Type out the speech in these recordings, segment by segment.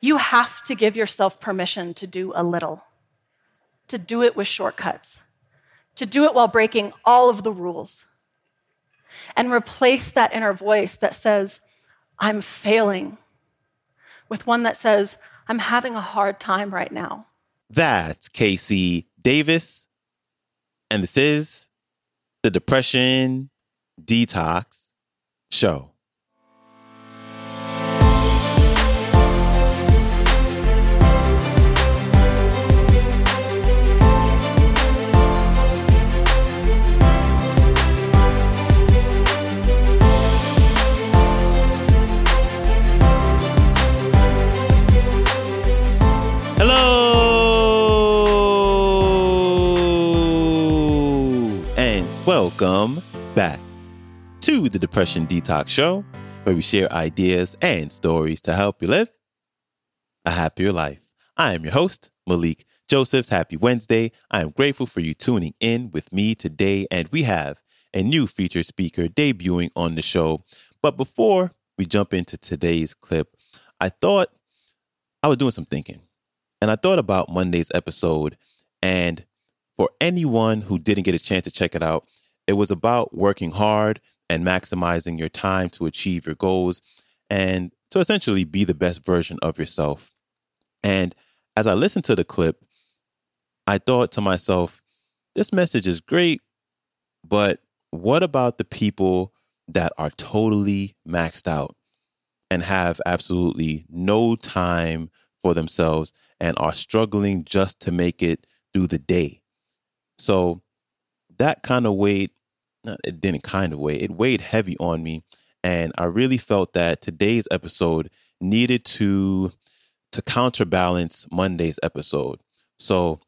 you have to give yourself permission to do a little, to do it with shortcuts, to do it while breaking all of the rules, and replace that inner voice that says, I'm failing, with one that says, I'm having a hard time right now. That's KC Davis. And this is the Depression Detox Show. Welcome back to the Depression Detox Show, where we share ideas and stories to help you live a happier life. I am your host, Malikee Josephs. Happy Wednesday. I am grateful for you tuning in with me today, and we have a new featured speaker debuting on the show. But before we jump into today's clip, I thought I was doing some thinking, and I thought about Monday's episode and for anyone who didn't get a chance to check it out, it was about working hard and maximizing your time to achieve your goals and to essentially be the best version of yourself. And as I listened to the clip, I thought to myself, this message is great, but what about the people that are totally maxed out and have absolutely no time for themselves and are struggling just to make it through the day? So that kind of weighed, not, it didn't kind of weigh, it weighed heavy on me. And I really felt that today's episode needed to to counterbalance Monday's episode. So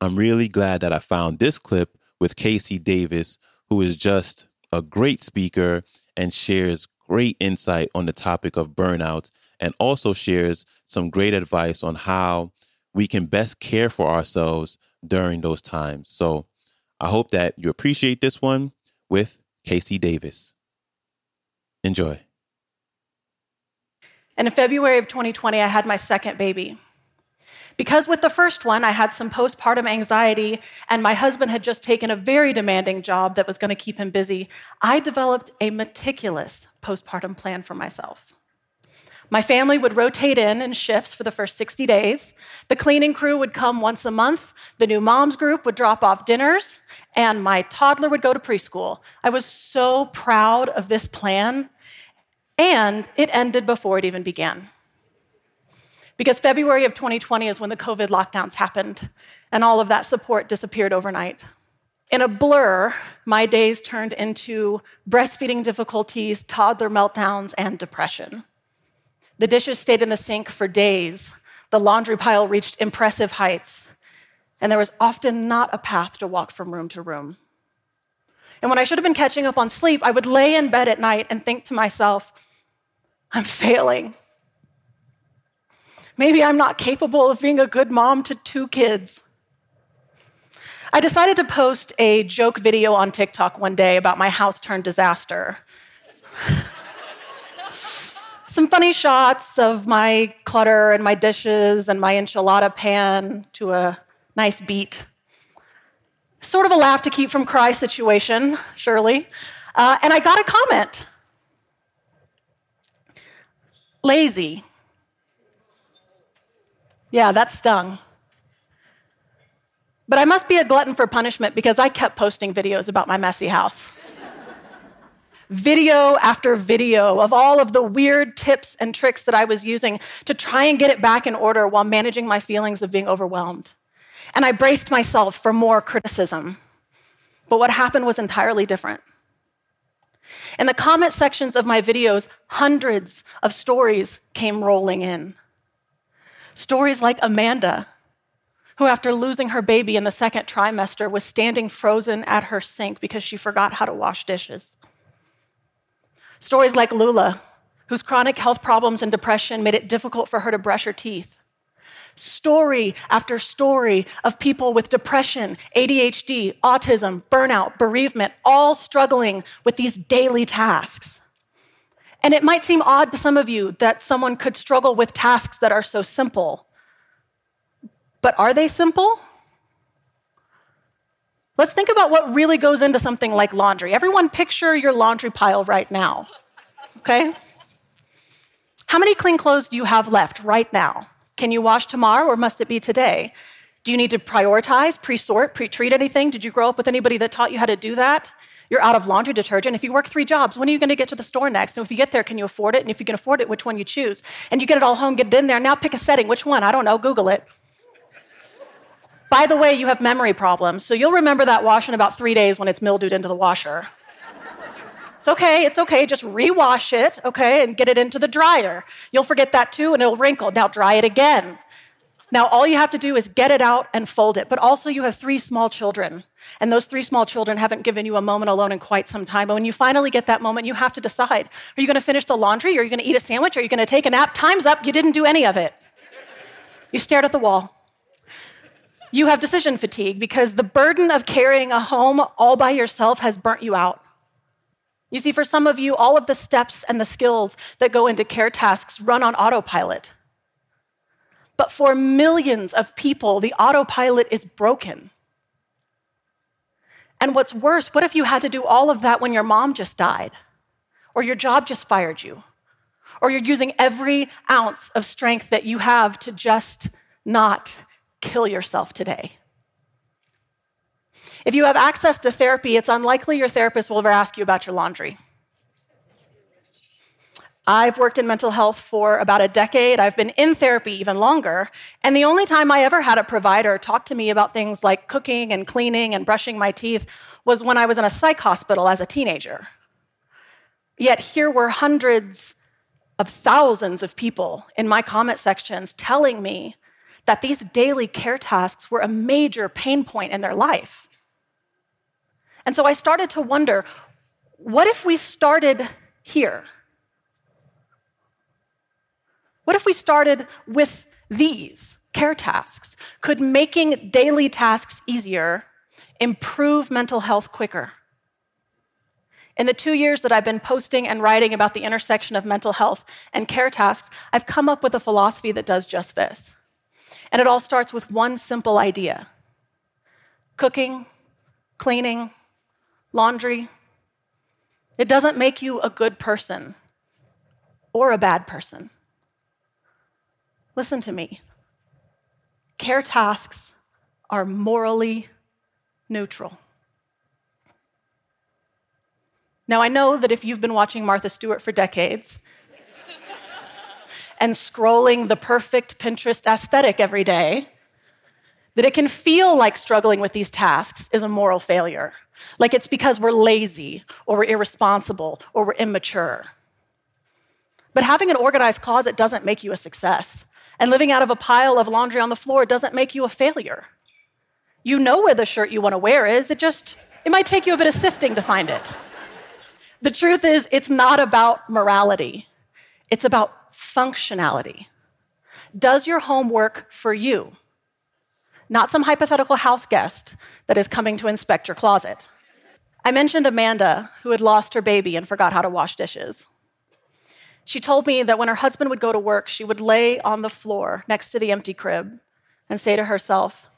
I'm really glad that I found this clip with KC Davis, who is just a great speaker and shares great insight on the topic of burnout and also shares some great advice on how we can best care for ourselves during those times. So I hope that you appreciate this one with KC Davis. Enjoy. And in February of 2020, I had my second baby. Because with the first one, I had some postpartum anxiety, and my husband had just taken a very demanding job that was going to keep him busy, I developed a meticulous postpartum plan for myself. My family would rotate in in shifts for the first 60 days. The cleaning crew would come once a month. The new moms group would drop off dinners, and my toddler would go to preschool. I was so proud of this plan, and it ended before it even began. Because February of 2020 is when the COVID lockdowns happened, and all of that support disappeared overnight. In a blur, my days turned into breastfeeding difficulties, toddler meltdowns, and depression. The dishes stayed in the sink for days. The laundry pile reached impressive heights. And there was often not a path to walk from room to room. And when I should have been catching up on sleep, I would lay in bed at night and think to myself, I'm failing. Maybe I'm not capable of being a good mom to two kids. I decided to post a joke video on TikTok one day about my house turned disaster some funny shots of my clutter and my dishes and my enchilada pan to a nice beat. Sort of a laugh to keep from cry situation, surely. Uh, and I got a comment lazy. Yeah, that stung. But I must be a glutton for punishment because I kept posting videos about my messy house video after video of all of the weird tips and tricks that I was using to try and get it back in order while managing my feelings of being overwhelmed. And I braced myself for more criticism. But what happened was entirely different. In the comment sections of my videos, hundreds of stories came rolling in. Stories like Amanda, who, after losing her baby in the second trimester, was standing frozen at her sink because she forgot how to wash dishes. Stories like Lula, whose chronic health problems and depression made it difficult for her to brush her teeth. Story after story of people with depression, ADHD, autism, burnout, bereavement, all struggling with these daily tasks. And it might seem odd to some of you that someone could struggle with tasks that are so simple. But are they simple? Let's think about what really goes into something like laundry. Everyone, picture your laundry pile right now, okay? How many clean clothes do you have left right now? Can you wash tomorrow or must it be today? Do you need to prioritize, pre sort, pre treat anything? Did you grow up with anybody that taught you how to do that? You're out of laundry detergent. If you work three jobs, when are you going to get to the store next? And if you get there, can you afford it? And if you can afford it, which one you choose? And you get it all home, get it in there. Now pick a setting. Which one? I don't know. Google it. By the way, you have memory problems, so you'll remember that wash in about three days when it's mildewed into the washer. It's okay, it's okay. Just rewash it, okay, and get it into the dryer. You'll forget that too, and it'll wrinkle. Now dry it again. Now, all you have to do is get it out and fold it. But also, you have three small children. And those three small children haven't given you a moment alone in quite some time. But when you finally get that moment, you have to decide are you going to finish the laundry? Are you going to eat a sandwich? Are you going to take a nap? Time's up. You didn't do any of it. You stared at the wall. You have decision fatigue because the burden of carrying a home all by yourself has burnt you out. You see, for some of you, all of the steps and the skills that go into care tasks run on autopilot. But for millions of people, the autopilot is broken. And what's worse, what if you had to do all of that when your mom just died? Or your job just fired you? Or you're using every ounce of strength that you have to just not kill yourself today? If you have access to therapy, it's unlikely your therapist will ever ask you about your laundry. I've worked in mental health for about a decade. I've been in therapy even longer. And the only time I ever had a provider talk to me about things like cooking and cleaning and brushing my teeth was when I was in a psych hospital as a teenager. Yet here were hundreds of thousands of people in my comment sections telling me that these daily care tasks were a major pain point in their life. And so I started to wonder what if we started here? What if we started with these care tasks? Could making daily tasks easier improve mental health quicker? In the two years that I've been posting and writing about the intersection of mental health and care tasks, I've come up with a philosophy that does just this. And it all starts with one simple idea cooking, cleaning, laundry. It doesn't make you a good person or a bad person. Listen to me. Care tasks are morally neutral. Now, I know that if you've been watching Martha Stewart for decades and scrolling the perfect Pinterest aesthetic every day, that it can feel like struggling with these tasks is a moral failure. Like it's because we're lazy or we're irresponsible or we're immature. But having an organized closet doesn't make you a success. And living out of a pile of laundry on the floor doesn't make you a failure. You know where the shirt you want to wear is, it just, it might take you a bit of sifting to find it. The truth is, it's not about morality, it's about functionality. Does your home work for you? Not some hypothetical house guest that is coming to inspect your closet. I mentioned Amanda, who had lost her baby and forgot how to wash dishes. She told me that when her husband would go to work, she would lay on the floor next to the empty crib and say to herself,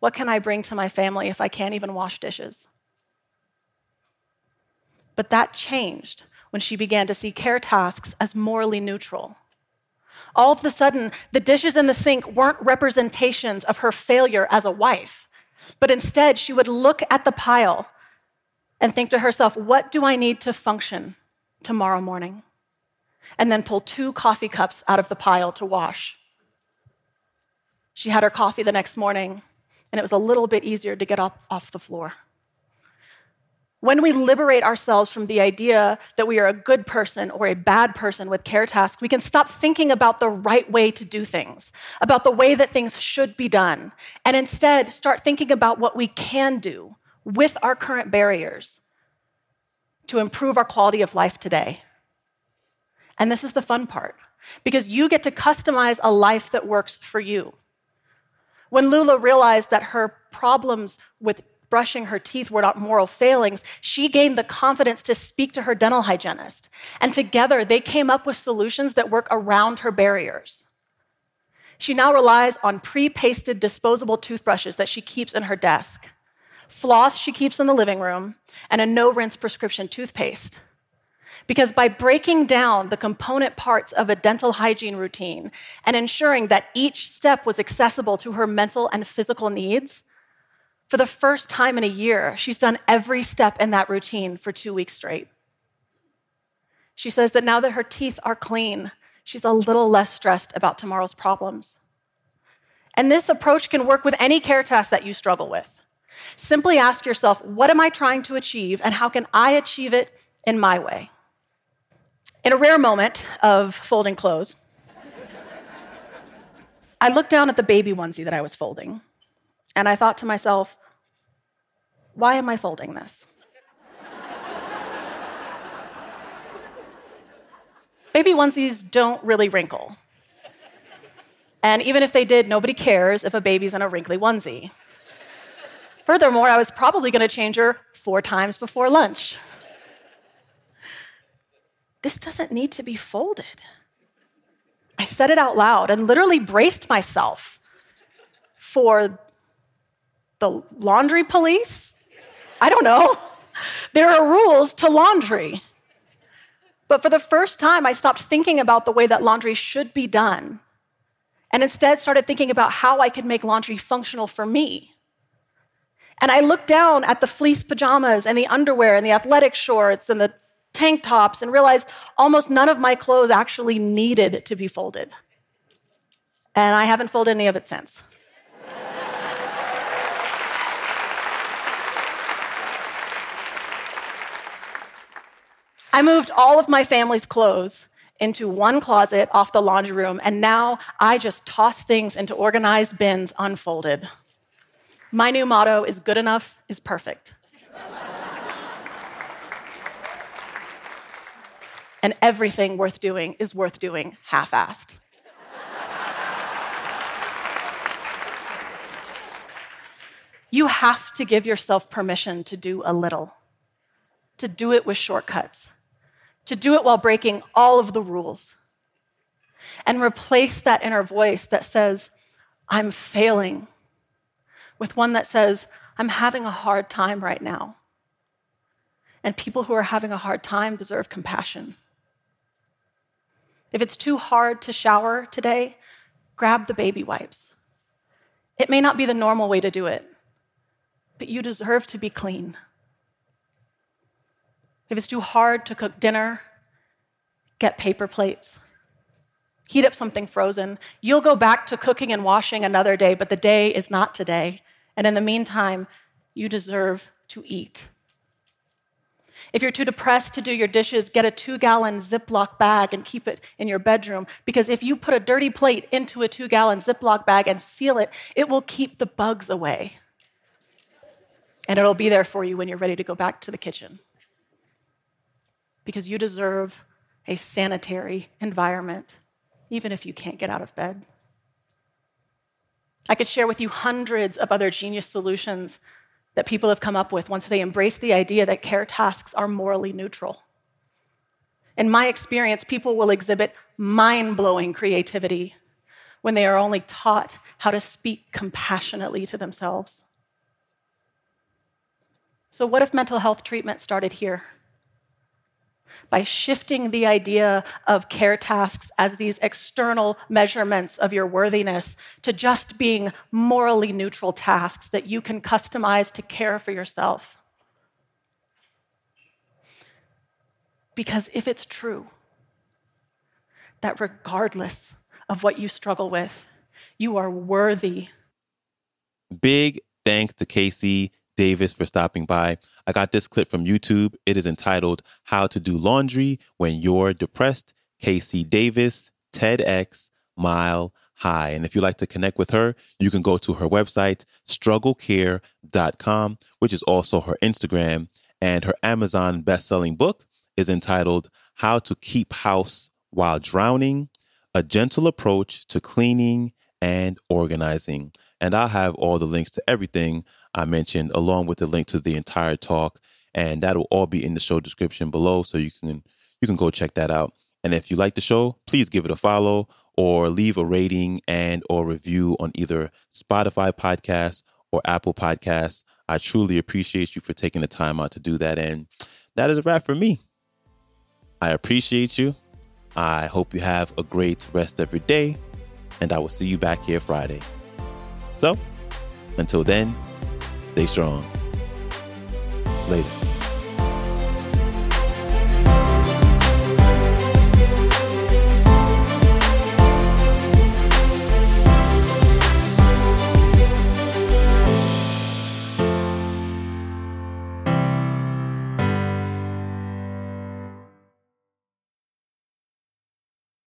What can I bring to my family if I can't even wash dishes? But that changed when she began to see care tasks as morally neutral. All of a sudden, the dishes in the sink weren't representations of her failure as a wife, but instead, she would look at the pile and think to herself, What do I need to function tomorrow morning? and then pull two coffee cups out of the pile to wash. She had her coffee the next morning, and it was a little bit easier to get up off the floor. When we liberate ourselves from the idea that we are a good person or a bad person with care tasks, we can stop thinking about the right way to do things, about the way that things should be done, and instead start thinking about what we can do with our current barriers to improve our quality of life today. And this is the fun part because you get to customize a life that works for you. When Lula realized that her problems with brushing her teeth were not moral failings, she gained the confidence to speak to her dental hygienist. And together, they came up with solutions that work around her barriers. She now relies on pre pasted disposable toothbrushes that she keeps in her desk, floss she keeps in the living room, and a no rinse prescription toothpaste. Because by breaking down the component parts of a dental hygiene routine and ensuring that each step was accessible to her mental and physical needs, for the first time in a year, she's done every step in that routine for two weeks straight. She says that now that her teeth are clean, she's a little less stressed about tomorrow's problems. And this approach can work with any care task that you struggle with. Simply ask yourself, what am I trying to achieve, and how can I achieve it in my way? In a rare moment of folding clothes, I looked down at the baby onesie that I was folding, and I thought to myself, why am I folding this? baby onesies don't really wrinkle. And even if they did, nobody cares if a baby's in a wrinkly onesie. Furthermore, I was probably going to change her four times before lunch this doesn't need to be folded. I said it out loud and literally braced myself for the laundry police. I don't know. There are rules to laundry. But for the first time, I stopped thinking about the way that laundry should be done and instead started thinking about how I could make laundry functional for me. And I looked down at the fleece pajamas and the underwear and the athletic shorts and the tank tops and realized almost none of my clothes actually needed to be folded. And I haven't folded any of it since. I moved all of my family's clothes into one closet off the laundry room, and now I just toss things into organized bins unfolded. My new motto is good enough is perfect. and everything worth doing is worth doing half assed. you have to give yourself permission to do a little, to do it with shortcuts, to do it while breaking all of the rules, and replace that inner voice that says, I'm failing, with one that says, I'm having a hard time right now. And people who are having a hard time deserve compassion. If it's too hard to shower today, grab the baby wipes. It may not be the normal way to do it, but you deserve to be clean. If it's too hard to cook dinner, get paper plates. Heat up something frozen. You'll go back to cooking and washing another day, but the day is not today. And in the meantime, you deserve to eat. If you're too depressed to do your dishes, get a two gallon Ziploc bag and keep it in your bedroom. Because if you put a dirty plate into a two gallon Ziploc bag and seal it, it will keep the bugs away. And it'll be there for you when you're ready to go back to the kitchen. Because you deserve a sanitary environment, even if you can't get out of bed. I could share with you hundreds of other genius solutions that people have come up with once they embrace the idea that care tasks are morally neutral. In my experience, people will exhibit mind blowing creativity when they are only taught how to speak compassionately to themselves. So, what if mental health treatment started here? By shifting the idea of care tasks as these external measurements of your worthiness to just being morally neutral tasks that you can customize to care for yourself. Because if it's true that regardless of what you struggle with, you are worthy. Big thanks to KC Davis for stopping by. I got this clip from YouTube. It is entitled How to Do Laundry When You're Depressed. KC Davis, TEDx, Mile High. And if you'd like to connect with her, you can go to her website, strugglecare.com, which is also her Instagram. And her Amazon best-selling book is entitled How to Keep House While Drowning, A Gentle Approach to Cleaning and Organizing. And I'll have all the links to everything I mentioned, along with the link to the entire talk. And that'll all be in the show description below. So you can you can go check that out. And if you like the show, please give it a follow or leave a rating and or review on either Spotify podcast or Apple Podcasts. I truly appreciate you for taking the time out to do that. And that is a wrap for me. I appreciate you. I hope you have a great rest of your day, and I will see you back here Friday. So, until then, stay strong. Later.